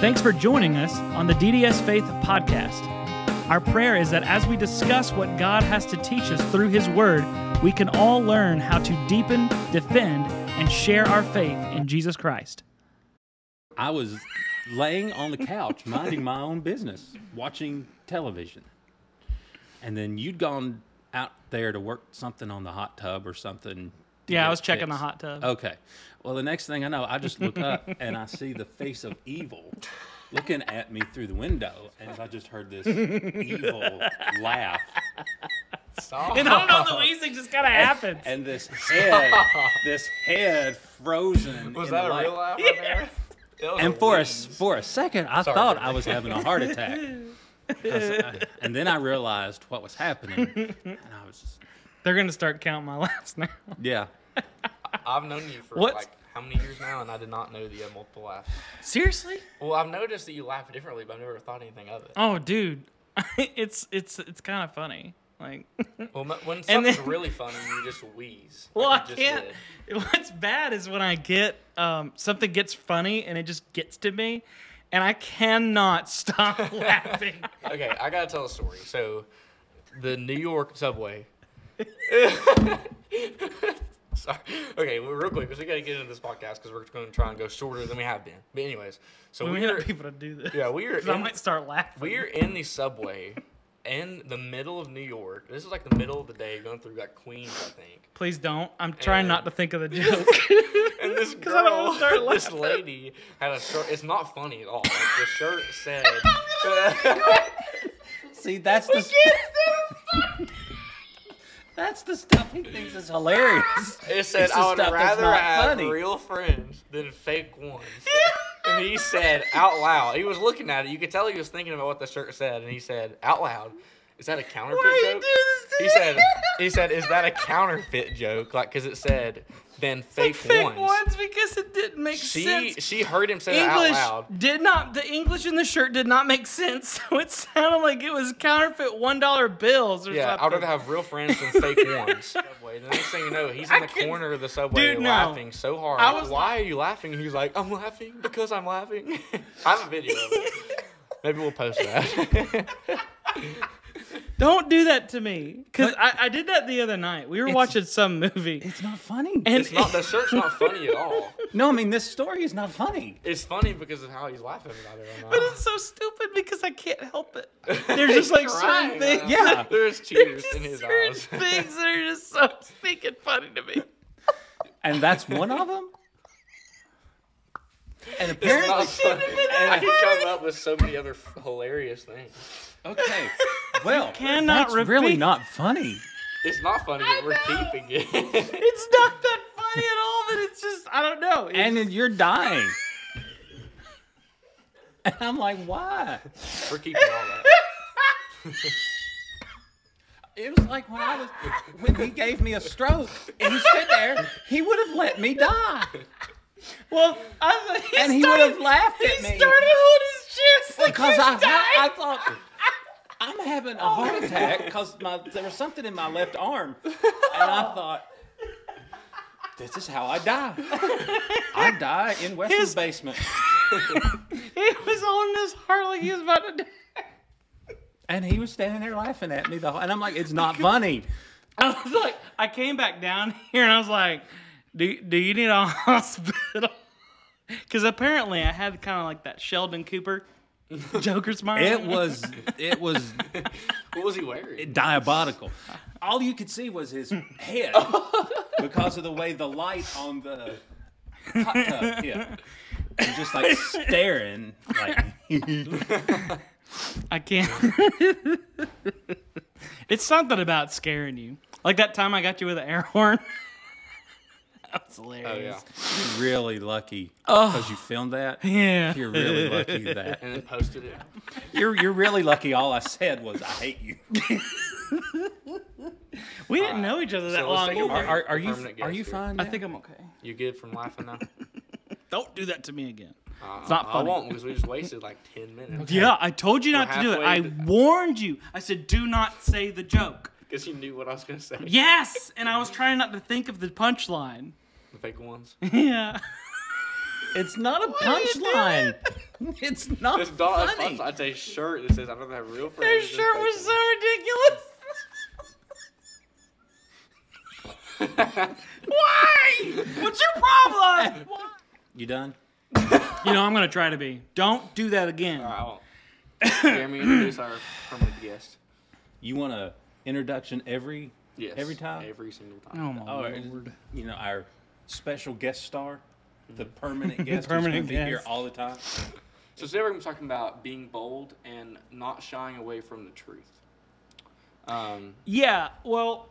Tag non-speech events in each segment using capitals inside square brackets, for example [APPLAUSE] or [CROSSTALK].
Thanks for joining us on the DDS Faith podcast. Our prayer is that as we discuss what God has to teach us through His Word, we can all learn how to deepen, defend, and share our faith in Jesus Christ. I was laying on the couch, minding my own business, watching television. And then you'd gone out there to work something on the hot tub or something. To Yeah, I was checking the hot tub. Okay. Well, the next thing I know, I just look up [LAUGHS] and I see the face of evil looking at me through the window. And I just heard this evil laugh. Stop. And I don't know, the wheezing just kind of happens. And this head, this head frozen. Was that a light. real laugh right there? It was And for a, for a second, I Sorry, thought I was having a heart attack. [LAUGHS] I- and then I realized what was happening. And I was just, They're going to start counting my laughs now. yeah. I've known you for What? like how many years now, and I did not know that you had multiple laughs. Seriously? Well, I've noticed that you laugh differently, but I've never thought anything of it. Oh, dude. [LAUGHS] it's it's it's kind of funny. Like [LAUGHS] Well, m- when something's then- really funny, you just wheeze. [LAUGHS] Well, I like you just can't. did. What's bad is when I get um, something gets funny and it just gets to me, and I cannot stop laughing. Okay, I gotta tell a story. So, the New York subway. Sorry. Okay, well, real quick, because we gotta get into this podcast because we're going to try and go shorter than we have been. But anyways, so we we are people to do this. yeah we are [LAUGHS] 'Cause I in, might start laughing. we are in the subway in the middle of New York. This is like the middle of the day, going through like Queens, I think. Please don't. I'm trying And- not to think of the [LAUGHS] joke. And this [LAUGHS] 'Cause I don't girl, start this lady had a shirt. It's not funny at all. Like, the shirt said. See, that's the. That's the stuff he thinks is hilarious. [LAUGHS] It said, It's "I would rather have funny." real friends than fake ones." and he said out loud. He was looking at it. You could tell he was thinking about what the shirt said, and he said out loud, "Is that a counterfeit Why joke?" do this to He said, "He said, is that a counterfeit joke?" Like, cause it said, "Then fake, fake ones." ones because it didn't make She sense. she heard him say that out loud. did not. The English in the shirt did not make sense, [LAUGHS] so it sounded like it was counterfeit one dollar bills or Yeah, I'd something. rather have real friends than fake [LAUGHS] ones. Subway. The next thing you know, he's in the can- corner of the subway Dude, no. laughing so hard. I was Why are you laughing? And he's like, I'm laughing because I'm laughing. [LAUGHS] I have a video of it. Maybe we'll post that. Don't do that to me, because I, I did that the other night. We were watching some movie, It's not funny. and it's not the shirt's not funny at all. [LAUGHS] no, I mean, this story is not funny. It's funny because of how he's laughing about it. but it's so stupid because I can't help it. [LAUGHS] There's just like certain Crying, things. man. Yeah. There's [LAUGHS] There's tears just in his certain eyes. things that are just so stinking funny to me. And that's one of them? And It's apparently. not funny. I can come up with so many other f- hilarious things. Okay. [LAUGHS] Well, cannot that's really not funny. It's not funny, but we're keeping it. [LAUGHS] It's not that funny at all, but it's just I don't know. It's And then you're dying. [LAUGHS] And I'm like, why? we're keeping all that. It was like when I was when he gave me a stroke and he stood there, he would have let me die. well, I thought he And he started, would have laughed at he me. started holding his chest like Because he I, was dying. I thought I'm having a oh. heart attack because my there was something in my left arm. And I [LAUGHS] thought this is how I die. I die in Weston's His- basement. [LAUGHS] He was on his heart like he was about to die. And he was standing there laughing at me the whole and I'm like, it's not funny. I was like, I came back down [LAUGHS] here and I was like, do, do you need a hospital? Because apparently I had kind of like that Sheldon Cooper [LAUGHS] Joker smile. It was it was [LAUGHS] What was he wearing? diabolical. All you could see was his head [LAUGHS] because of the way the light on the hot tub hit. And just like staring, like I can't. it's something about scaring you. Like that time I got you with an air horn. [LAUGHS] That's hilarious. Oh yeah. you're really lucky because you filmed that. Yeah. You're really lucky that And then posted it. you're you're really lucky. All I said was I hate you. [LAUGHS] We didn't know each other that So long. take a either. Are, are, are you are you here. fine? I think I'm okay. You good from laughing now? [LAUGHS] Don't do that to me again. Uh, not I funny. won't because we just wasted like ten minutes. Yeah, I told you not We're to do it. I to- warned you. I said, do not say the joke. Because you knew what I was gonna say. Yes, and I was trying not to think of the punchline. The fake ones. [LAUGHS] Yeah. It's not a punchline. [LAUGHS] It's not It's not a funny. punchline. It's a shirt that says "I don't have real Their friends." just shirt was so ridiculous. [LAUGHS] Why? What's your problem? You done? You know, I'm gonna try to be. Don't do that again. ones. All right, well, Jeremy, introduce our permanent guest. You want a introduction every Yes. every time? Every single time. Oh my Oh, lord. you know our special guest star, the permanent [LAUGHS] guest, Permanent who's gonna be here guest. all the time. So today we're going to be talking about being bold and not shying away from the truth. Um, Yeah, well,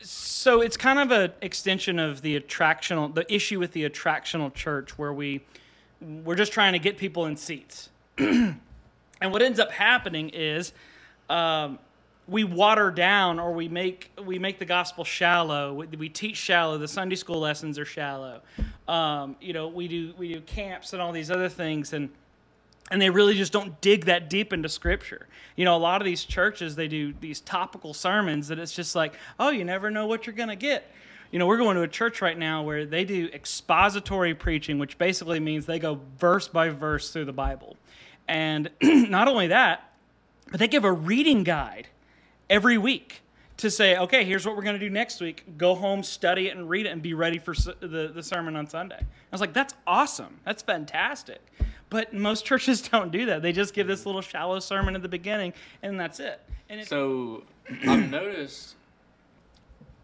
so it's kind of an extension of the attractional, the issue with the attractional church, where we we're just trying to get people in seats, [CLEARS THROAT] and what ends up happening is. Um, we water down or we make we make the gospel shallow we, we teach shallow the sunday school lessons are shallow um, you know we do we do camps and all these other things and and they really just don't dig that deep into scripture. You know, a lot of these churches they do these topical sermons that it's just like, oh, you never know what you're gonna get. You know, we're going to a church right now where they do expository preaching, which basically means they go verse by verse through the Bible. And [CLEARS THROAT] not only that, but they give a reading guide every week to say, okay, here's what we're going to do next week. Go home, study it, and read it, and be ready for the, the sermon on Sunday. I was like, that's awesome. That's fantastic. But most [LAUGHS] churches don't do that. They just give this little shallow sermon at the beginning, and that's it. And it's, so [CLEARS THROAT] I've noticed,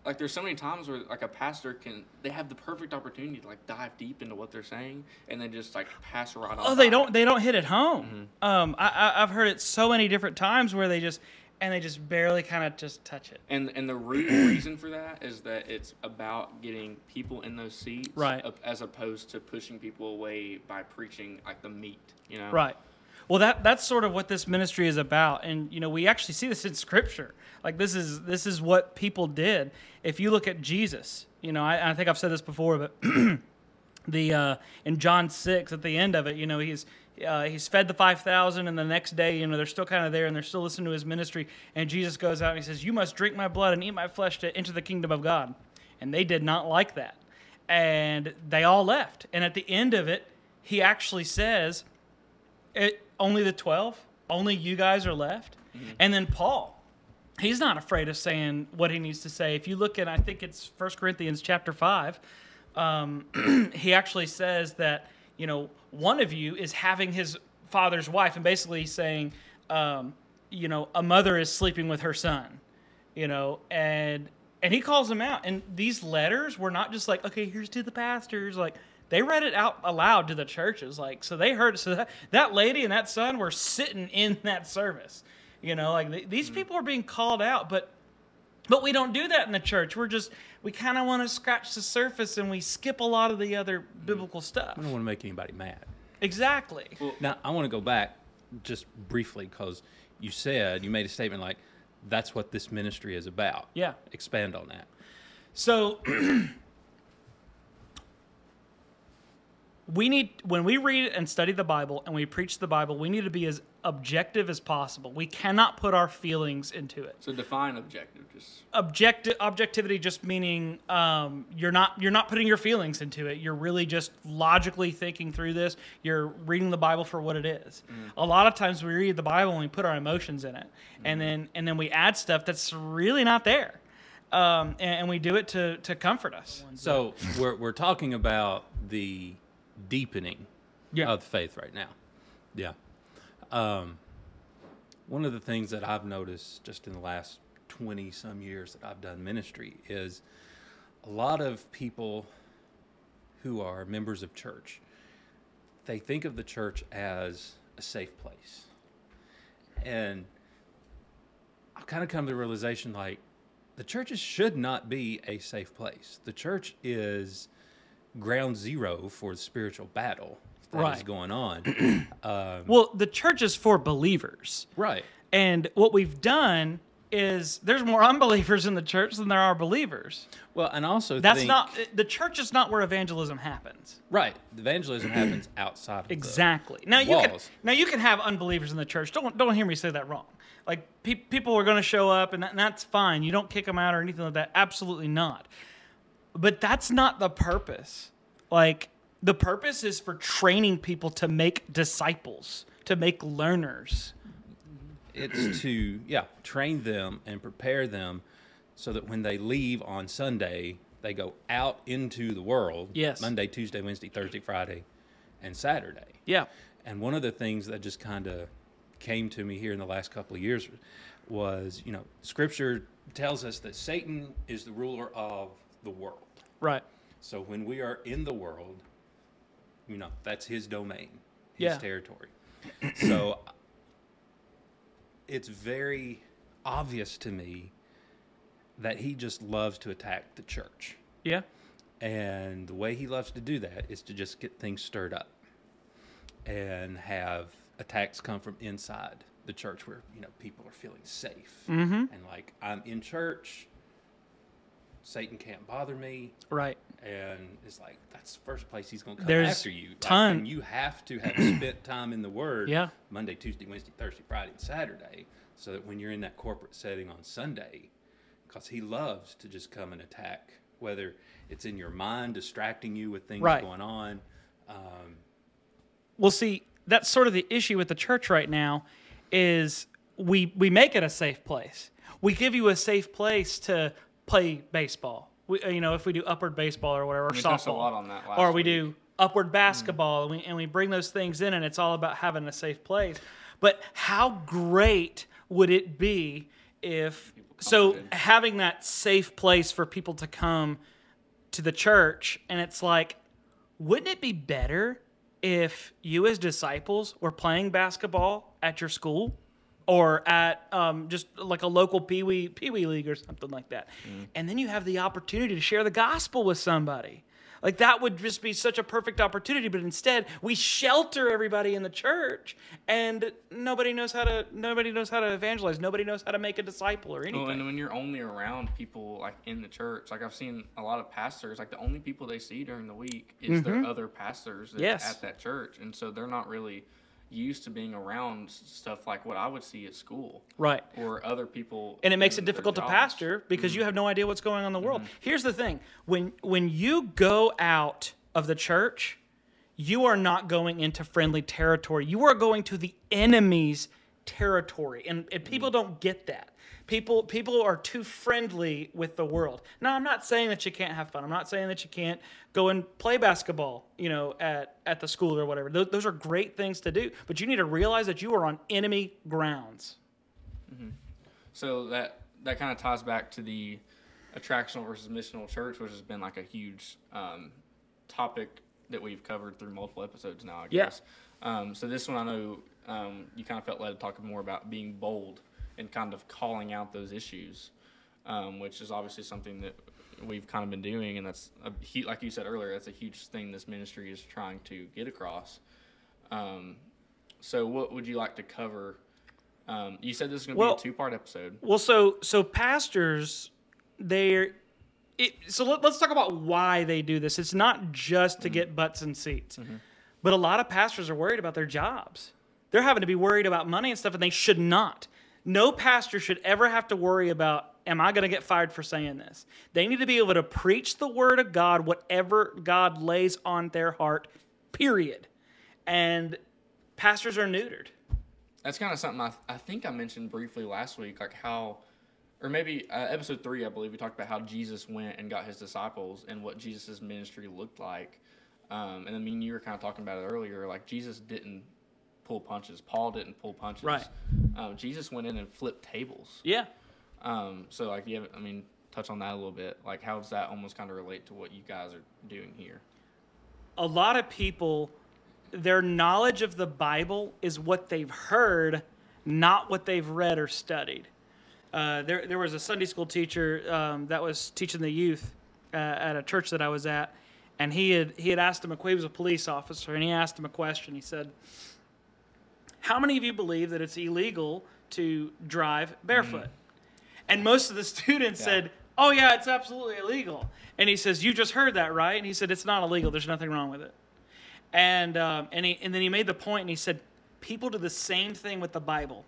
like, there's so many times where like a pastor can they have the perfect opportunity to like dive deep into what they're saying and then just like pass right on. oh, they don't they don't hit it home. Um, I, I, I've heard it so many different times where they just and they just barely kind of just touch it. And and the root reason for that is that it's about getting people in those seats, Right. As opposed to pushing people away by preaching like the meat, you know. Right. Well, that that's sort of what this ministry is about, and you know we actually see this in Scripture. Like this is this is what people did. If you look at Jesus, you know I, I think I've said this before, but [CLEARS THROAT] the uh, in John six at the end of it, you know he's uh, he's fed the five thousand, and the next day, you know they're still kind of there and they're still listening to his ministry. And Jesus goes out and he says, "You must drink my blood and eat my flesh to enter the kingdom of God." And they did not like that, and they all left. And at the end of it, he actually says it, only the 12 only you guys are left and then paul he's not afraid of saying what he needs to say if you look at i think it's 1 corinthians chapter 5 um, [CLEARS THROAT] he actually says that you know one of you is having his father's wife and basically saying um, you know a mother is sleeping with her son you know and and he calls them out. And these letters were not just like okay here's to the pastors. Like they read it out aloud to the churches. Like so they heard so that, that lady and that son were sitting in that service you know like th- these people are being called out but but we don't do that in the church we're just we kind of want to scratch the surface and we skip a lot of the other mm. biblical stuff I don't want to make anybody mad. exactly Now I want to go back just briefly because you said you made a statement like that's what this ministry is about. Yeah. Expand on that. So [CLEARS THROAT] we need when we read and study the Bible and we preach the Bible, we need to be as objective as possible. We cannot put our feelings into it. So define objective. Just Objective objectivity just meaning um, you're not you're not putting your feelings into it. You're really just logically thinking through this. You're reading the Bible for what it is. A lot of times we read the Bible and we put our emotions in it, and then and then we add stuff that's really not there, um, and, and we do it to to comfort us. So we're we're talking about the deepening Yeah. of faith right now. Yeah. Um, one of the things that I've noticed just in the last 20 some years that I've done ministry is a lot of people who are members of church, they think of the church as a safe place. And I've kind of come to the realization like the churches should not be a safe place. The church is ground zero for the spiritual battle that is Right. going on. [CLEARS THROAT] Um, well, the church is for believers. right. And what we've done is there's more [LAUGHS] unbelievers in the church than there are believers. Well, and also That's think- not the church is not where evangelism happens. right. Evangelism [CLEARS THROAT] happens outside of the- Exactly. Now you can now you can have unbelievers in the church. Don't don't hear me say that wrong. Like pe- people are going to show up and, that, and that's fine. You don't kick them out or anything like that. Absolutely not. But that's not the purpose. Like The purpose is for training people to make disciples, to make learners. It's [CLEARS THROAT] to yeah train them and prepare them so that when they leave on Sunday, they go out into the world. Yes. Monday, Tuesday, Wednesday, Thursday, Friday, and Saturday. Yeah. And one of the things that just kind of came to me here in the last couple of years was, you know, Scripture tells us that Satan is the ruler of the world. Right. So when we are in the world, you know, that's his domain, his Yeah. territory. so [CLEARS THROAT] it's very obvious to me that he just loves to attack the church. Yeah. And the way he loves to do that is to just get things stirred up and have attacks come from inside the church where, you know, people are feeling safe. Mm-hmm. And like, I'm in church, Satan can't bother me Right. and it's like that's the first place he's going to come There's after you. Like, ton- and you have to have [CLEARS THROAT] spent time in the Word. Yeah. Monday, Tuesday, Wednesday, Thursday, Friday, and Saturday, so that when you're in that corporate setting on Sunday, because he loves to just come and attack, whether it's in your mind distracting you with things Right. going on. Um, Well, see, that's sort of the issue with the church right now is we we make it a safe place. We give you a safe place to play baseball. We, uh, you know, if we do upward baseball or whatever, or We softball, a lot on that last or we week. do upward hmm. basketball, and, we, and we bring those things in, and it's all about having a safe place. But how great would it be if so having that safe place for people to come to the church, and it's like, wouldn't it be better if you as disciples were playing basketball at your school or at um, just like a local peewee peewee league or something like that. And then you have the opportunity to share the gospel with somebody. Like that would just be such a perfect opportunity but instead we shelter everybody in the church and nobody knows how to nobody knows how to evangelize. Nobody knows how to make a disciple or anything Well, and when you're only around people like in the church, like I've seen a lot of pastors, like the only people they see during the week is their other pastors Mm-hmm. Yes. at that church, and so they're not really used to being around stuff like what I would see at school right or other people. and it makes it difficult to pastor because you mm-hmm. have no idea what's going on in the world. Mm-hmm. Here's the thing: when when you go out of the church, you are not going into friendly territory. You are going to the enemy's territory, and, and people mm. don't get that. People people are too friendly with the world. Now, I'm not saying that you can't have fun. I'm not saying that you can't go and play basketball, you know, at at the school or whatever. Those, those are great things to do, but you need to realize that you are on enemy grounds. So that that kind of ties back to the attractional versus missional church, which has been like a huge um, topic that we've covered through multiple episodes now. I Yeah. guess. Um, so this one, I know um, you kind of felt led to talk more about being bold and kind of calling out those issues, um, which is obviously something that we've kind of been doing, and that's a, hu- like you said earlier, that's a huge thing this ministry is trying to get across. Um, so, what would you like to cover? Um, you said this is going to Well- be a two-part episode. Well, so so pastors, they're it, so let, us talk about why they do this. It's not just to get butts and seats, but a lot of pastors are worried about their jobs. They're having to be worried about money and stuff, and they should not. No pastor should ever have to worry about, am I going to get fired for saying this? They need to be able to preach the word of God, whatever God lays on their heart, period. And pastors are neutered. That's kind of something I, I think I mentioned briefly last week, like how, or maybe uh, episode three, I believe we talked about how Jesus went and got his disciples and what Jesus' ministry looked like. Um, and I mean, you were kind of talking about it earlier, like Jesus didn't pull punches. Paul didn't pull punches. Right. Um, Jesus went in and flipped tables. Yeah. Um, so like, you have, I mean, touch on that a little bit. Like, how does that almost kind of relate to what you guys are doing here? a lot of people their knowledge of the bible is what they've heard not what they've read or studied uh, there, there was a sunday school teacher um, that was teaching the youth uh, at a church that i was at and he had, he had asked him a he was a police officer and he asked him a question he said how many of you believe that it's illegal to drive barefoot and most of the [LAUGHS] students said, "Oh yeah, it's absolutely illegal." And he says, "You just heard that, right?" And he said, "It's not illegal. There's nothing wrong with it." And um, and he and then he made the point, and he said, "People do the same thing with the Bible.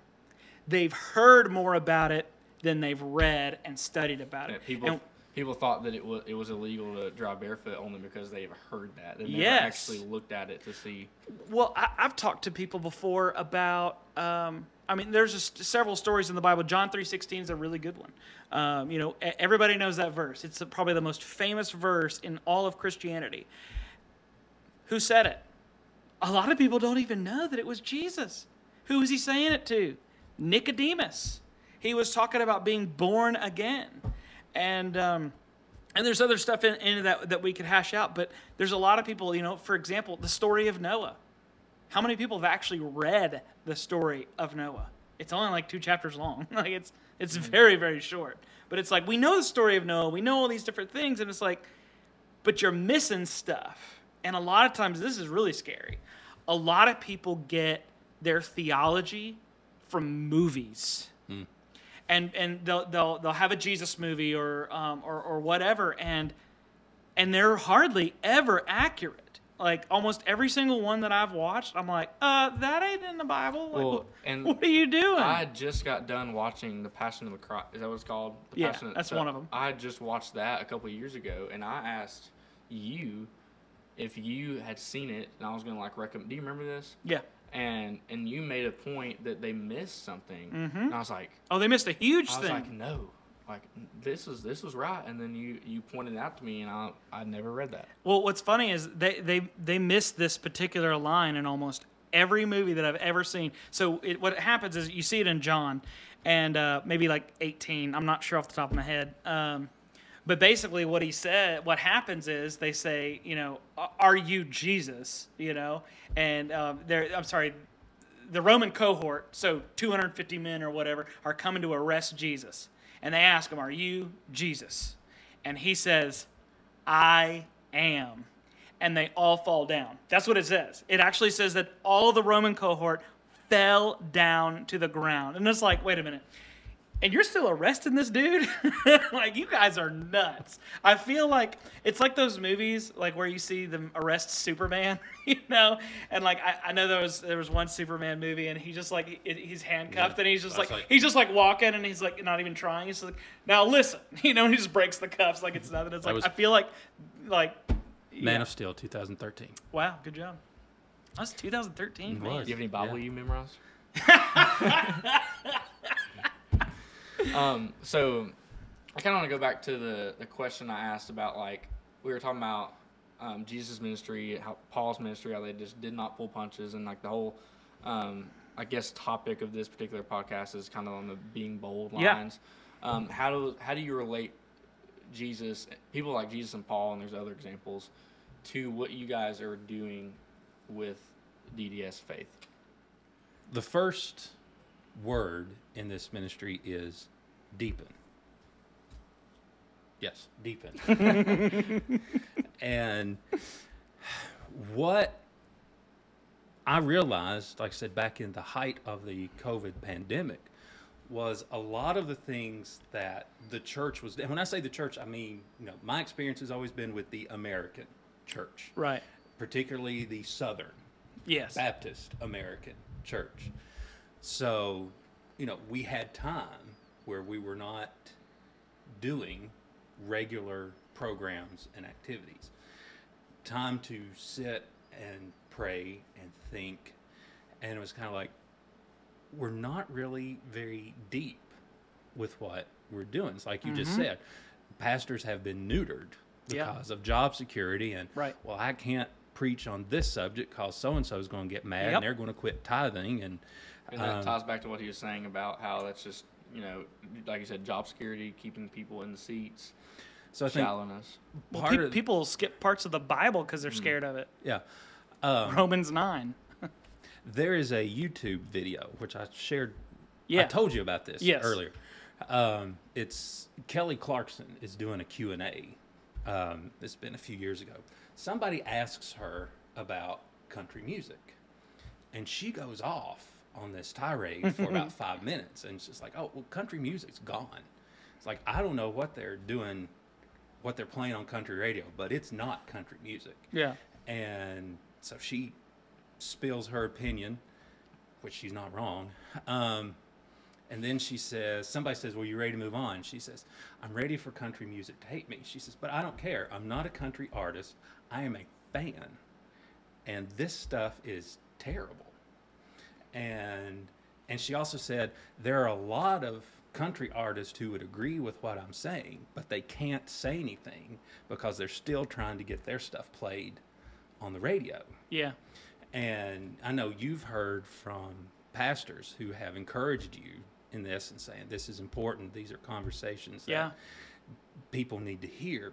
They've heard more about it than they've read and studied about Yeah, it." people And- people thought that it was it was illegal to drive barefoot only because they've heard that. They've never Yes. actually looked at it to see. Well, I, I've talked to people before about. Um, I mean, there's just several stories in the Bible. John three sixteen is a really good one. Um, you know, everybody knows that verse. It's probably the most famous verse in all of Christianity. Who said it? A lot of people don't even know that it was Jesus. Who was he saying it to? Nicodemus. He was talking about being born again, and um, and there's other stuff in, in that that we could hash out. But there's a lot of people, you know, for example, the story of Noah. How many people have actually read the story of Noah? It's only like two chapters long. [LAUGHS] like it's it's very very short. But it's like we know the story of Noah. We know all these different things, and it's like, but you're missing stuff. And a lot of times, this is really scary. A lot of people get their theology from movies and and they'll they'll they'll have a Jesus movie or um, or or whatever, and and they're hardly ever accurate. Like almost every single one that I've watched, I'm like, uh, that ain't in the Bible. Like, Well, and what are you doing? I just got done watching The Passion of the Christ. Is that what it's called? The Yeah, Passion of- that's so one of 'em. I just watched that a couple of years ago, and I asked you if you had seen it, and I was gonna like recommend. Do you remember this? yeah. And and you made a point that they missed something, and I was like, Oh, they missed a huge I was thing. like, no, like this is this was right, and then you you pointed it out to me, and I I never read that. Well, what's funny is they they they missed this particular line in almost every movie that I've ever seen. So it, what happens is you see it in John, and uh, maybe like 18. I'm not sure off the top of my head. Um, but basically, what he said, what happens is they say, you know, are you Jesus? You know, and um, they're I'm sorry, the Roman cohort, so 250 men or whatever, are coming to arrest Jesus. And they ask him, Are you Jesus? And he says, I am. And they all fall down. That's what it says. It actually says that all the Roman cohort fell down to the ground. And it's like, wait a minute. And you're still arresting this dude? [LAUGHS] like, you guys are nuts. I feel like it's like those movies, like where you see them arrest Superman, [LAUGHS] you know? And like, I, I know there was there was one Superman movie, and he just like he- he's handcuffed, Yeah. and he's just like, like- he's just like walking, and he's like not even trying. He's like, now listen, [LAUGHS] you know, and he just breaks the cuffs like it's nothing. It's like was- I feel like, like, Man yeah. of Steel, 2013. wow, good job. That's 2013. It man. was. Do you have any Bible Yeah. you memorized? Um, so I kind of want to go back to the, the question I asked about like we were talking about um, Jesus' ministry, how Paul's ministry, how they just did not pull punches, and like the whole, um, I guess, topic of this particular podcast is kind of on the being bold Yeah. lines. Um, how do how do you relate Jesus, people like Jesus and Paul, and there's other examples, to what you guys are doing with DDS Faith? The first word in this ministry is deepen. Yes, deepen. [LAUGHS] and what I realized, like I said, back in the height of the COVID pandemic, was a lot of the things that the church was. And when I say the church, I mean, you know, my experience has always been with the American church, Right. particularly the Southern Yes. Baptist American Church. So, you know, we had time where we were not doing regular programs and activities. Time to sit and pray and think. And it was kind of like, we're not really very deep with what we're doing. It's like you just said, pastors have been neutered Yeah. because of job security and Right. well i can't preach on this subject because so and so is going to get mad Yep. and they're going to quit tithing and, And that um, ties back to what he was saying about how that's just, you know, like you said, job security, keeping people in the seats, so i think shallowness. Well, pe- of people skip parts of the Bible because they're scared of it. yeah [LAUGHS] um, Romans 9. there is a youtube video which i shared Yeah. i told you about this Yes. earlier um, it's kelly clarkson is doing a q&a um, it's been a few years ago somebody asks her about country music and she goes off on this tirade for about [LAUGHS] five minutes and it's just like oh well country music's gone it's like i don't know what they're doing what they're playing on country radio but it's not country music Yeah. and so she spills her opinion which she's not wrong um, And then she says, somebody says, Well, you ready to move on? She says, I'm ready for country music to hate me. She says, But I don't care. I'm not a country artist. I am a fan. And this stuff is terrible. And and she also said, There are a lot of country artists who would agree with what I'm saying, but they can't say anything because they're still trying to get their stuff played on the radio. Yeah. And I know you've heard from pastors who have encouraged you in this and saying this is important. These are conversations that Yeah. people need to hear.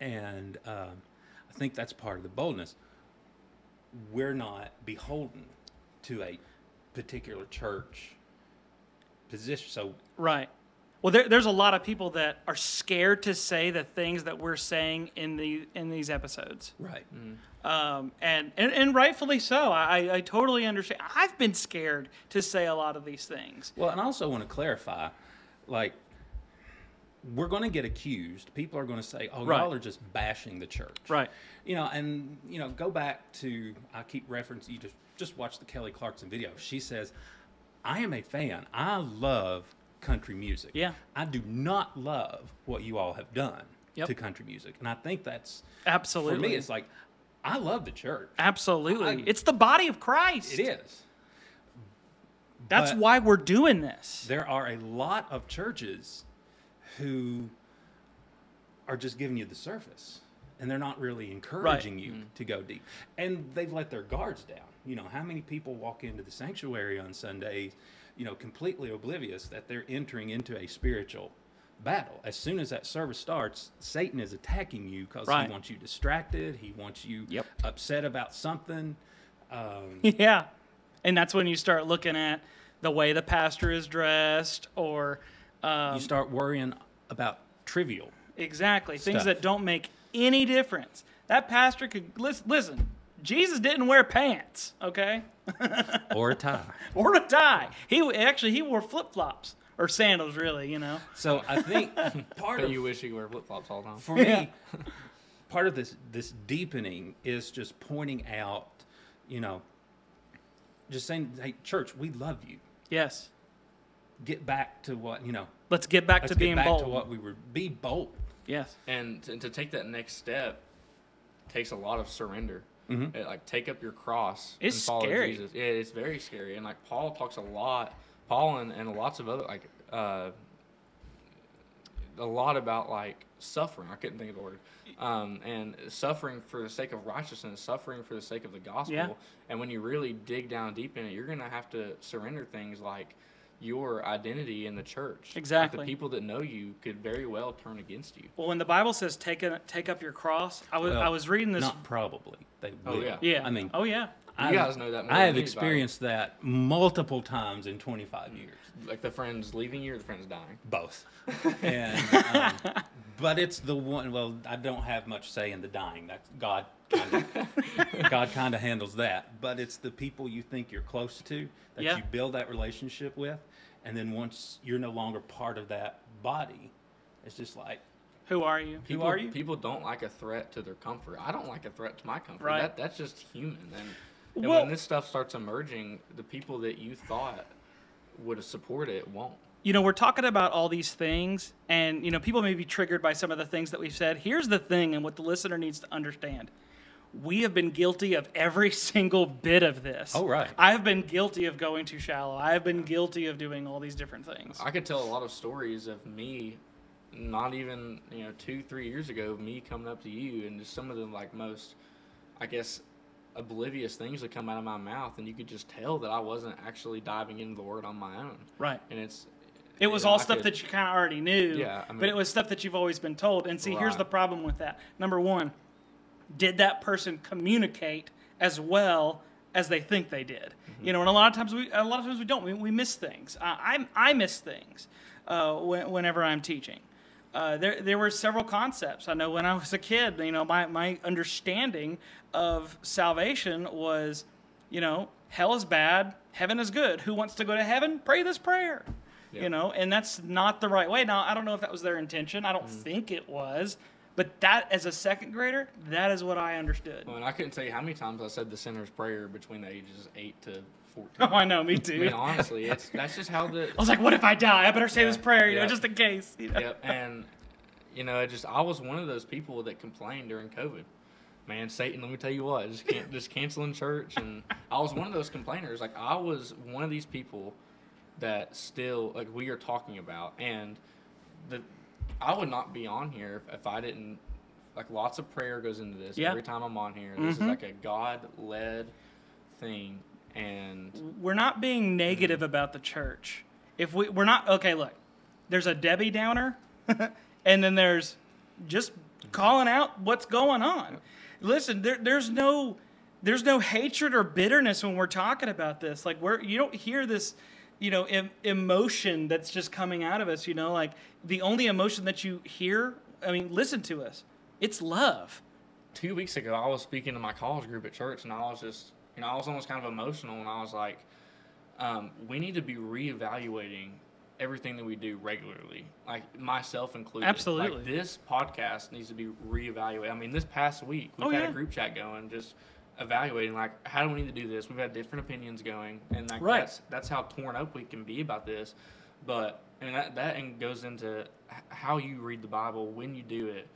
And um, I think that's part of the boldness. We're not beholden to a particular church position. So Right. Well, there, there's a lot of people that are scared to say the things that we're saying in the in these episodes, right, um, and, and and rightfully so. I, I totally understand. I've been scared to say a lot of these things. Well, and I also want to clarify, like, we're going to get accused. People are going to say, "Oh, Right. y'all are just bashing the church." Right. You know, and you know, go back to I keep referencing you just just watch the Kelly Clarkson video. She says, "I am a fan. I love country music. Yeah. I do not love what you all have done Yep. to country music." And I think that's Absolutely. for me. It's like I love the church. Absolutely. I- it's the body of Christ. It is. That's But- why we're doing this. there are a lot of churches who are just giving you the surface and they're not really encouraging you mm. to go deep and they've let their guards down you know how many people walk into the sanctuary on sundays you know completely oblivious that they're entering into a spiritual battle as soon as that service starts satan is attacking you because Right. he wants you distracted he wants you Yep. upset about something um, [LAUGHS] Yeah. And that's when you start looking at the way the pastor is dressed or um, you start worrying about trivial exactly things that don't make any difference. That pastor could listen, listen. Jesus didn't wear pants, okay? [LAUGHS] or a tie [LAUGHS] Or a tie. He actually he wore flip-flops or sandals really, you know. So I think [LAUGHS] part But of you wish you could wear flip flops all the time. for Yeah. me, part of this this deepening is just pointing out, you know, just saying, hey, church, we love you. Yes. Get back to what you know. Let's get back Let's to get being back bold. to what we were. Be bold. yes. And to, to take that next step takes a lot of surrender. Mhm. Uh, like take up your cross It's and follow scary. Jesus. Yeah, it's very scary. And like Paul talks a lot, Paul and, and lots of other like uh, a lot about like suffering. I couldn't think of the word. Um, and suffering for the sake of righteousness, suffering for the sake of the gospel. Yeah. And when you really dig down deep in it, you're gonna have to surrender things like your identity in the church. Like, Exactly. the people that know you could very well turn against you. Well, when the Bible says take a, take up your cross, I was I was reading this. Not probably. They Oh, yeah. yeah. I mean, oh yeah. You I've- guys know that more I than have anybody. experienced that multiple times in 25 years. Like the friends leaving you or the friends dying. Both. [LAUGHS] and um, but it's the one. Well, I don't have much say in the dying. That's God. Kind of, [LAUGHS] God kind of handles that. But it's the people you think you're close to that Yeah. you build that relationship with, and then once you're no longer part of that body, it's just like Who are you? People, Who are you? People don't like a threat to their comfort. I don't like a threat to my comfort. Right. That, that's just human. And, and Well- when this stuff starts emerging, the people that you thought would support it won't. you know, we're talking about all these things, and you know, people may be triggered by some of the things that we've said. Here's the thing, and what the listener needs to understand: we have been guilty of every [LAUGHS] single bit of this. Oh, right. I've been guilty of going too shallow. I've been guilty of doing all these different things. I could tell a lot of stories of me, not even you know two, three years ago, of me coming up to you, and just some of the like most, I guess, oblivious things that come out of my mouth, and you could just tell that I wasn't actually diving into the word on my own. Right. And it's It was you know, all I stuff could- that you kind of already knew. Yeah, I but it was stuff that you've always been told. And see, here's the problem with that. Number one, did that person communicate as well as they think they did? Mm-hmm. You know, and a lot of times we, a lot of times we don't. We, we miss things. Uh, I, I miss things uh, when, whenever I'm teaching. Uh, there, there were several concepts. I know when I was a kid, you know, my, my understanding of salvation was, you know, hell is bad, heaven is good. Who wants to go to heaven? Pray this prayer. Yeah. You know, and that's not the right way. Now, I don't know if that was their intention. I don't mm. think it was. But that, as a second grader, that is what I understood. Well, and I couldn't tell you how many times I said the sinner's prayer between the ages eight to 14. [LAUGHS] Oh, I know, me too. [LAUGHS] I mean, honestly, it's that's just how the [LAUGHS] I was like, what if I die? I better say this prayer, you know, just in case. you know? yep. And you know, it just I was one of those people that complained during COVID. Man, Satan, let me tell you what, just can't [LAUGHS] just canceling church, and I was one of those complainers. Like I was one of these people that still like we are talking about, and the I would not be on here if, if I didn't like lots of prayer goes into this Yeah. every time I'm on here. This Mhm. is like a God led thing, and We're not being negative about the church. If we we're not okay, look. There's a Debbie Downer, [LAUGHS] and then there's just calling out what's going on. Listen, there, there's no there's no hatred or bitterness when we're talking about this. Like we're you don't hear this, you know, em- emotion that's just coming out of us. You know, like the only emotion that you hear. I mean, listen to us. It's love. two weeks ago, I was speaking to my college group at church, and I was just, you know, I was almost kind of emotional, and I was like, um, we need to be reevaluating everything that we do regularly, like myself included. Absolutely. Like this podcast needs to be reevaluated. I mean, this past week we've Oh, had yeah. a group chat going, just evaluating like how do we need to do this. We've had different opinions going, and like Right. that's that's how torn up we can be about this. But I mean that that and goes into how you read the Bible, when you do it,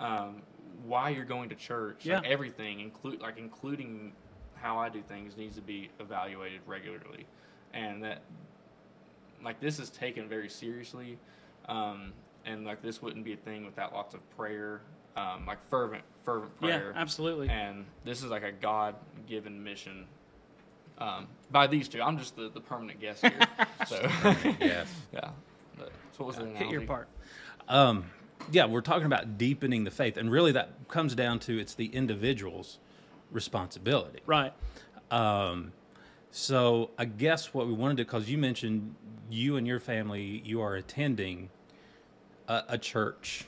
um, why you're going to church, like everything, include like including how I do things needs to be evaluated regularly, and that like this is taken very seriously, um, and like this wouldn't be a thing without lots of prayer, um, like fervent fervent prayer, Yeah, absolutely. and this is like a God given mission. Um, by these two, I'm just the, the permanent guest here. [LAUGHS] so yes. [LAUGHS] yeah, but, so what was the Hit your part. Um, yeah, we're talking about deepening the faith, and really that comes down to it's the individual's responsibility. Right. Um, so I guess what we wanted to, because you mentioned you and your family, you are attending a, a church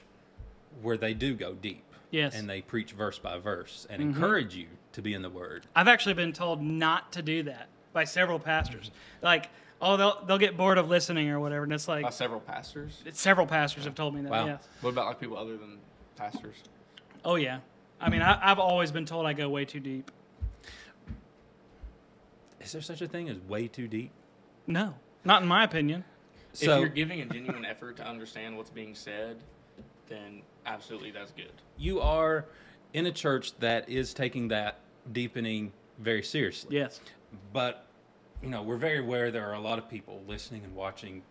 where they do go deep. Yes. And they preach verse by verse and mm-hmm. encourage you to be in the Word. I've actually been told not to do that by several pastors. Like, oh, they'll they'll get bored of listening or whatever, and it's like By several pastors. several pastors have told me that. Wow. Yes. What about like people other than pastors? Oh yeah. I mean, I, I've always been told I go way too deep. Is there such a thing as way too deep? No, not in my opinion. So if you're giving a genuine effort to understand what's being said, then absolutely that's good. you are in a church that is taking that deepening very seriously. Yes. But, you know, we're very aware there are a lot of people listening and watching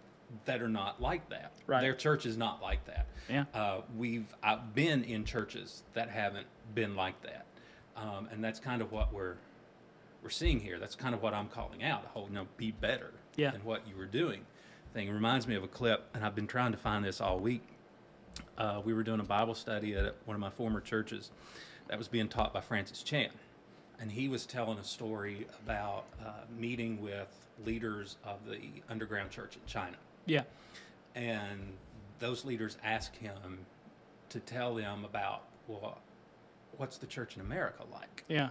that are not like that. Right. Their church is not like that. Yeah. Uh, we've I've been in churches that haven't been like that, um, and that's kind of what we're we're seeing here. That's kind of what I'm calling out. The whole, you know, be better Yeah. than what you were doing. Thing It reminds me of a clip, and I've been trying to find this all week. Uh, we were doing a Bible study at one of my former churches that was being taught by Francis Chan. And he was telling a story about uh, meeting with leaders of the underground church in China. Yeah. And those leaders asked him to tell them about, well, what's the church in America like? Yeah.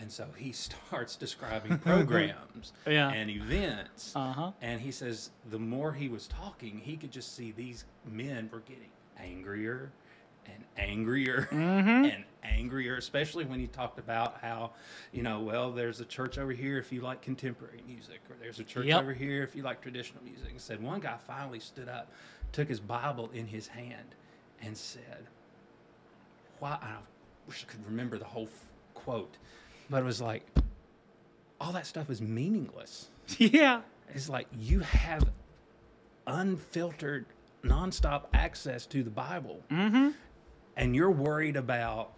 And so he [LAUGHS] starts describing programs [LAUGHS] Yeah. and events. Uh huh. And he says the more he was talking, he could just see these men were getting angrier and angrier [LAUGHS] and angrier, especially when he talked about how, you know, well, there's a church over here if you like contemporary music, or there's a church Yep. over here if you like traditional music. And said one guy finally stood up, took his Bible in his hand, and said, Why? I wish I could remember the whole f- quote, but it was like, all that stuff is meaningless. [LAUGHS] Yeah. It's like you have unfiltered, nonstop access to the Bible, Mm-hmm. and you're worried about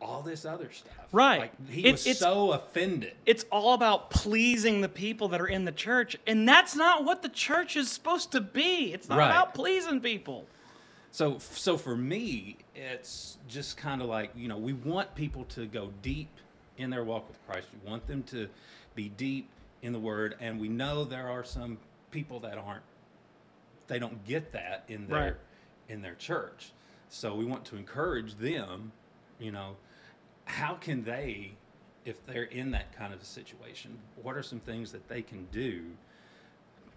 all this other stuff. Right. Like he It- was it's- so offended. It's all about pleasing the people that are in the church, and that's not what the church is supposed to be. It's not Right. about pleasing people. So, so for me, it's just kind of like you know, we want people to go deep in their walk with Christ. We want them to be deep in the Word, and we know there are some people that aren't. They don't get that in their Right. in their church. So we want to encourage them. You know, how can they, if they're in that kind of a situation, what are some things that they can do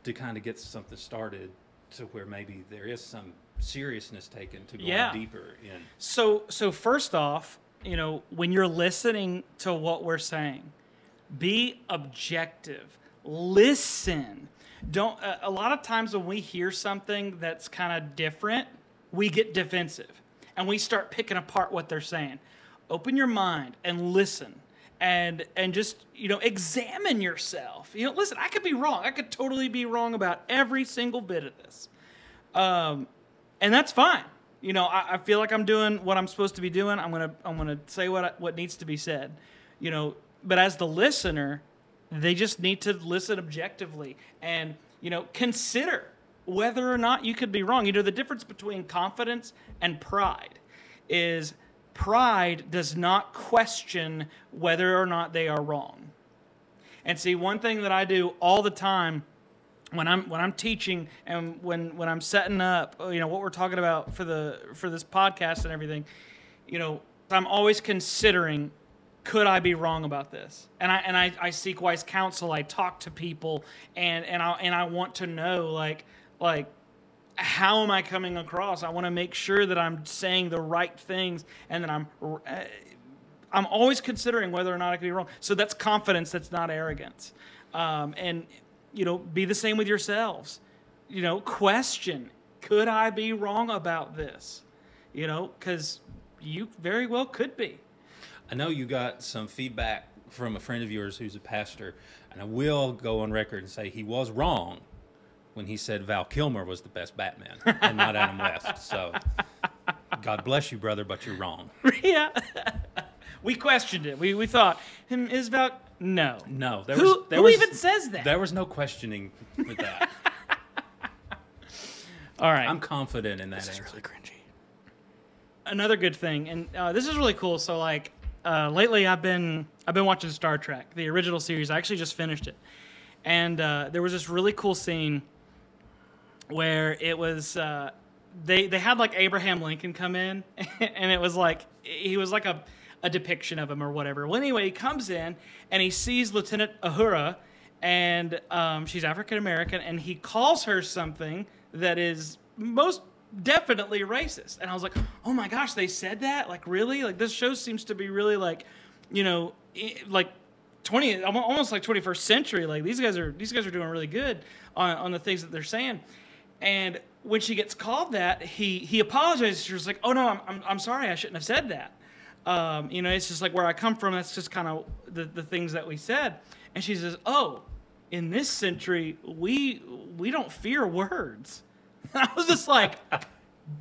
to kind of get something started to where maybe there is some seriousness taken to go Yeah. deeper in. So, so first off, you know, when you're listening to what we're saying, be objective. listen. Don't. A lot of times when we hear something that's kind of different, we get defensive and we start picking apart what they're saying. Open your mind and listen. And, and just you know examine yourself you know listen i could be wrong i could totally be wrong about every single bit of this um, and that's fine. You know, I, I, feel like I'm doing what I'm supposed to be doing. I'm gonna I'm gonna say what what needs to be said. You know, but as the listener, they just need to listen objectively and you know consider whether or not you could be wrong. You know, the difference between confidence and pride is pride does not question whether or not they are wrong. And see, one thing that I do all the time when I'm when I'm teaching and when when I'm setting up, you know, what we're talking about for the for this podcast and everything, you know, I'm always considering could I be wrong about this? And I and I, I seek wise counsel. I talk to people and and I and I want to know like like how am I coming across? I want to make sure that I'm saying the right things and that I'm uh, I'm always considering whether or not I could be wrong. So that's confidence. That's not arrogance. Um, and you know, be the same with yourselves. You know, question, could I be wrong about this? You know, because you very well could be. I know you got some feedback from a friend of yours who's a pastor, and I will go on record and say he was wrong when he said Val Kilmer was the best Batman and not Adam West. So, God bless you, brother, but you're wrong. [LAUGHS] yeah. [LAUGHS] we questioned it. We, we thought, hmm, is Val no. No. There who was, there who was, even says that? There was no questioning with that. [LAUGHS] All right. I'm confident in that this answer. is really cringy. Another good thing, and uh, this is really cool. So, like, uh, lately I've been I've been watching Star Trek, the original series. I actually just finished it, and uh, there was this really cool scene where it was uh, they they had like Abraham Lincoln come in, [LAUGHS] and it was like he was like a a depiction of him or whatever. Well, anyway, he comes in and he sees Lieutenant Uhura, and um, she's African American, and he calls her something that is most definitely racist. And I was like, oh my gosh, they said that? Like, really? Like, this show seems to be really like, you know, like 20 almost like 21st century like these guys are these guys are doing really good on, on the things that they're saying and when she gets called that he he apologizes she was like oh no I'm, I'm, I'm sorry i shouldn't have said that um, you know, it's just like where I come from. That's just kind of the, the things that we said. And she says, "Oh, in this century, we we don't fear words." [LAUGHS] I was just like,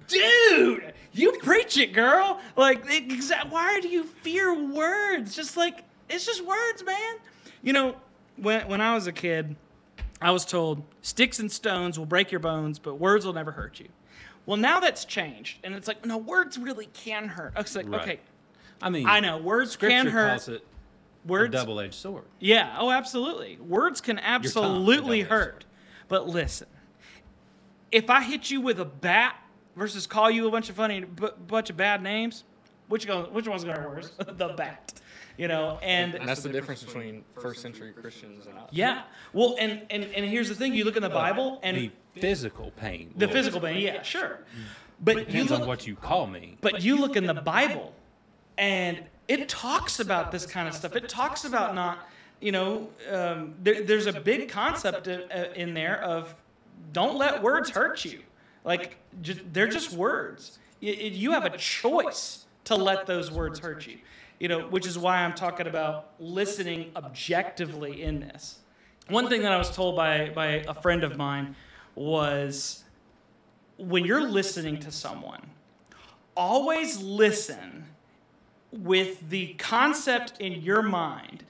"Dude, you preach it, girl! Like, exa- why do you fear words? Just like it's just words, man. You know, when when I was a kid, I was told sticks and stones will break your bones, but words will never hurt you. Well, now that's changed, and it's like, no, words really can hurt. It's like, right. okay, I mean, I know words can hurt. Calls it words, double-edged sword. Yeah. Oh, absolutely. Words can absolutely hurt. But listen, if I hit you with a bat versus call you a bunch of funny, b- bunch of bad names, which go, which one's gonna hurt worse? [LAUGHS] the bat. You know, and, and that's the difference between first century Christians and us. Yeah. Well, and, and and here's the thing: you look in the Bible, and the physical pain. The physical pain, yeah, sure. But Depends you look, on what you call me. But you look in the Bible, and it talks about this kind of stuff. It talks about not, you know, um, there, there's a big concept in there of don't let words hurt you. Like they're just words. You have a choice to let those words hurt you. You know, which is why I'm talking about listening objectively in this. One thing that I was told by by a friend of mine was when you're listening to someone, always listen with the concept in your mind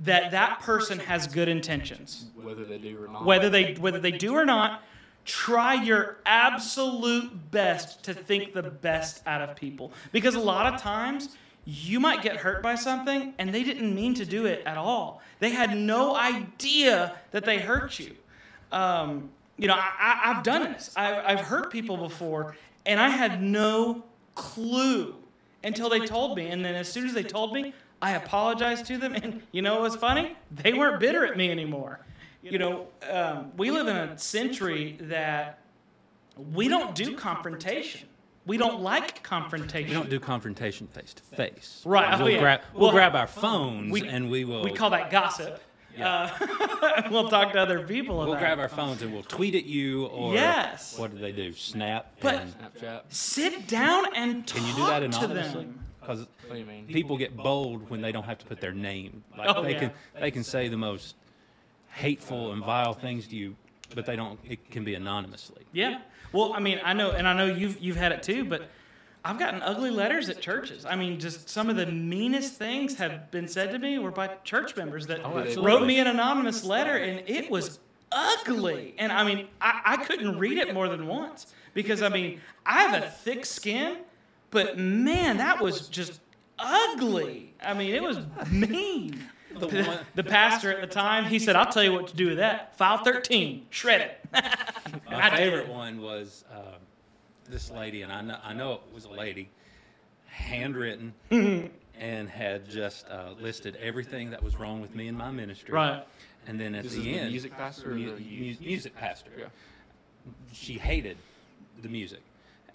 that that person has good intentions. Whether they do or not. Whether they whether they do or not, try your absolute best to think the best out of people because a lot of times you might get hurt by something and they didn't mean to do it at all. They had no idea that they hurt you. Um, you know, I, have done this. I, I've hurt people before, and I had no clue until they told me. And then as soon as they told me, I apologized to them. And you know what was funny? They weren't bitter at me anymore. You know, um, we live in a century that we don't do confrontation. We don't like confrontation. We don't do confrontation face to face. Right. We'll, oh, yeah. grab, we'll, well, grab our phones we, and we will. We call that gossip. Uh, [LAUGHS] we'll talk to other people We'll about grab it. our phones and we'll tweet at you or Yes. what do they do? Snap. But- and, Snapchat. Sit down and talk to them. can you do that to anonymously? them. Because What do you mean? people get bold when they don't have to put their name. Like Oh, they yeah. can they can say the most hateful and vile things to you, but they don't. It can be anonymously. Yeah. Well, I mean, I know, and I know you've you've had it too, but I've gotten ugly letters at churches. I mean, just some of the meanest things have been said to me were by church members that Oh, wrote me an anonymous letter, and it was ugly. And I mean, I, I couldn't read it more than once because I mean, I have a thick skin, but man, that was just ugly. I mean, it was mean. The one- The pastor at the time, he said, "I'll tell you what to do with that. File 13, shred it." My favorite one was uh, this lady, and I know, I know it was a lady, handwritten, [LAUGHS] and had just uh, listed everything that was wrong with me and my ministry. Right. And then at This the is the end, music pastor or mu- the mu- youth? music pastor. Yeah. She hated the music,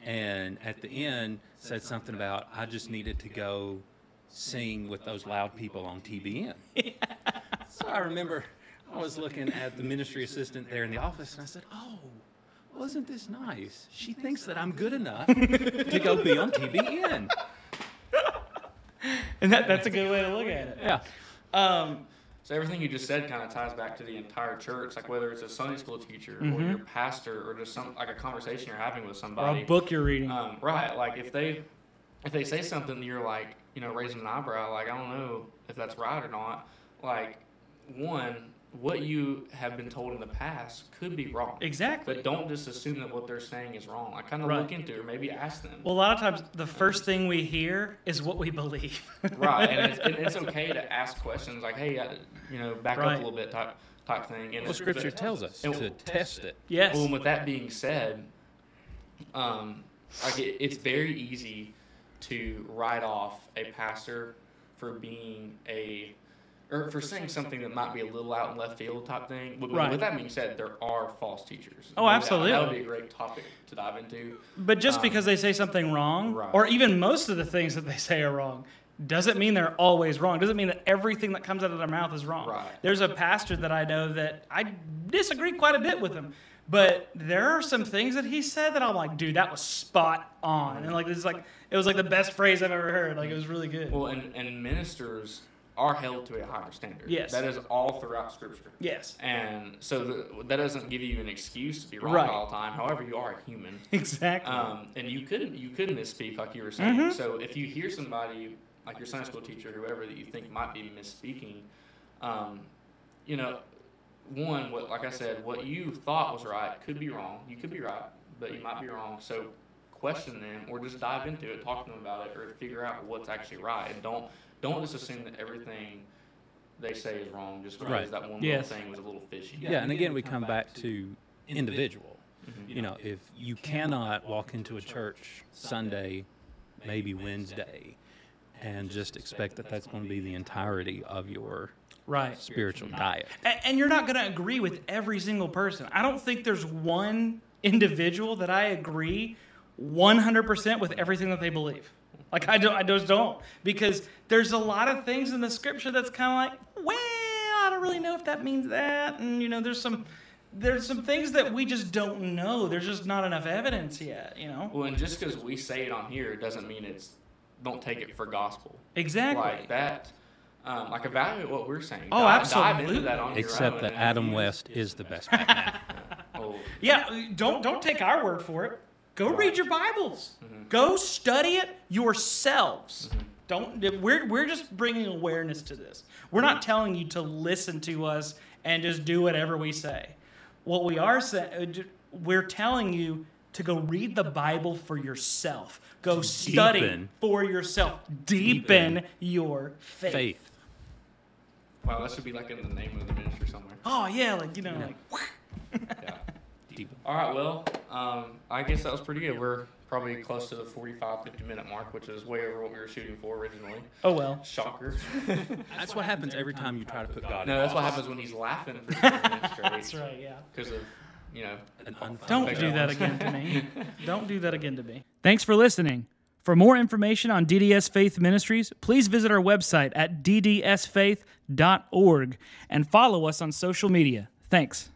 and at the end said something about I just needed to go sing with those loud people on TBN. [LAUGHS] so I remember I was looking at the ministry assistant there in the office, and I said, "Oh." Wasn't this nice? She thinks that I'm good enough to go be on TBN. And that, that's a good way to look at it. Yeah. Um, So everything you just said kind of ties back to the entire church, like whether it's a Sunday school teacher or your pastor or just some like a conversation you're having with somebody. or a book you're reading. Um, right, like if they if they say something you're like, you know, raising an eyebrow, like I don't know if that's right or not. Like one, what you have been told in the past could be wrong. exactly. But don't just assume that what they're saying is wrong. I kind of Right. look into it or maybe ask them. Well, a lot of times the first thing we hear is what we believe. right, and it's, [LAUGHS] and it's okay to ask questions like, hey, uh, you know, back up a little bit type type thing. And Well, Scripture but- tells us and- to test it. yes. Well, and with that being said, um, like it, it's very easy to write off a pastor for being a or for saying something that might be a little out in left field type thing. With, Right. with that being said, there are false teachers. Oh, absolutely. That would be a great topic to dive into. But just Um, because they say something wrong, right. or even most of the things that they say are wrong, doesn't mean they're always wrong. Doesn't mean that everything that comes out of their mouth is wrong. Right. There's a pastor that I know that I disagree quite a bit with him, but there are some things that he said that I'm like, dude, that was spot on, and like it's like it was like the best phrase I've ever heard. Like it was really good. Well, and, and ministers are held to a higher standard. Yes. That is all throughout Scripture. yes. And so the, that doesn't give you an excuse to be wrong Right. all the time. However, you are a human. [LAUGHS] Exactly. Um, and you couldn't you couldn't misspeak like you were saying. Mm-hmm. So if you hear somebody like your Sunday school teacher, or whoever that you think might be misspeaking, um, you know, one what like I said, what you thought was right could be wrong. You could be right, but you might be wrong. So question them or just dive into it, talk to them about it, or figure out what's actually right. And don't don't just assume that everything they say is wrong just because Right. that one Yes. little thing was a little fishy. Yeah, and again, we come back to individual. Mm-hmm. You know, if you cannot walk into a church Sunday, maybe Wednesday, and just expect that that's going to be the entirety of your right. spiritual mm-hmm. diet. And you're not going to agree with every single person. I don't think there's one individual that I agree 100% with everything that they believe. Like I don't, I just don't, because there's a lot of things in the scripture that's kind of like, well, I don't really know if that means that, and you know, there's some, there's some things that we just don't know. There's just not enough evidence yet, you know. Well, and just because we say it on here doesn't mean it's don't take it for gospel. Exactly. Like that, um, like evaluate what we're saying. Oh, Dive- Dive absolutely. into that on Except your that. Adam West is the best Batman. [LAUGHS] Oh, Yeah, don't don't take our word for it. Go read your Bibles. Mm-hmm. Go study it yourselves. Mm-hmm. Don't we're we're just bringing awareness to this. We're not mm-hmm. telling you to listen to us and just do whatever we say. What we are saying uh, we're telling you to go read the Bible for yourself. Go study deepen- for yourself. Deepen, deepen your faith. Faith. wow, that should be like in the name of the ministry somewhere. Oh yeah, like you know, Yeah. like [LAUGHS] Yeah. Deep. All right, well, um, I guess that was pretty good. We're probably close to the 45, 50 minute mark, which is way over what we were shooting for originally. oh well. Shocker. [LAUGHS] That's what happens every time you try to put God no, in that's what happens when he's laughing for [LAUGHS] 10 minutes That's right, yeah. because of, you know, Don't do that again to me. [LAUGHS] Don't do that again to me. Thanks for listening. For more information on DDS Faith Ministries, please visit our website at ddsfaith.org and follow us on social media. Thanks.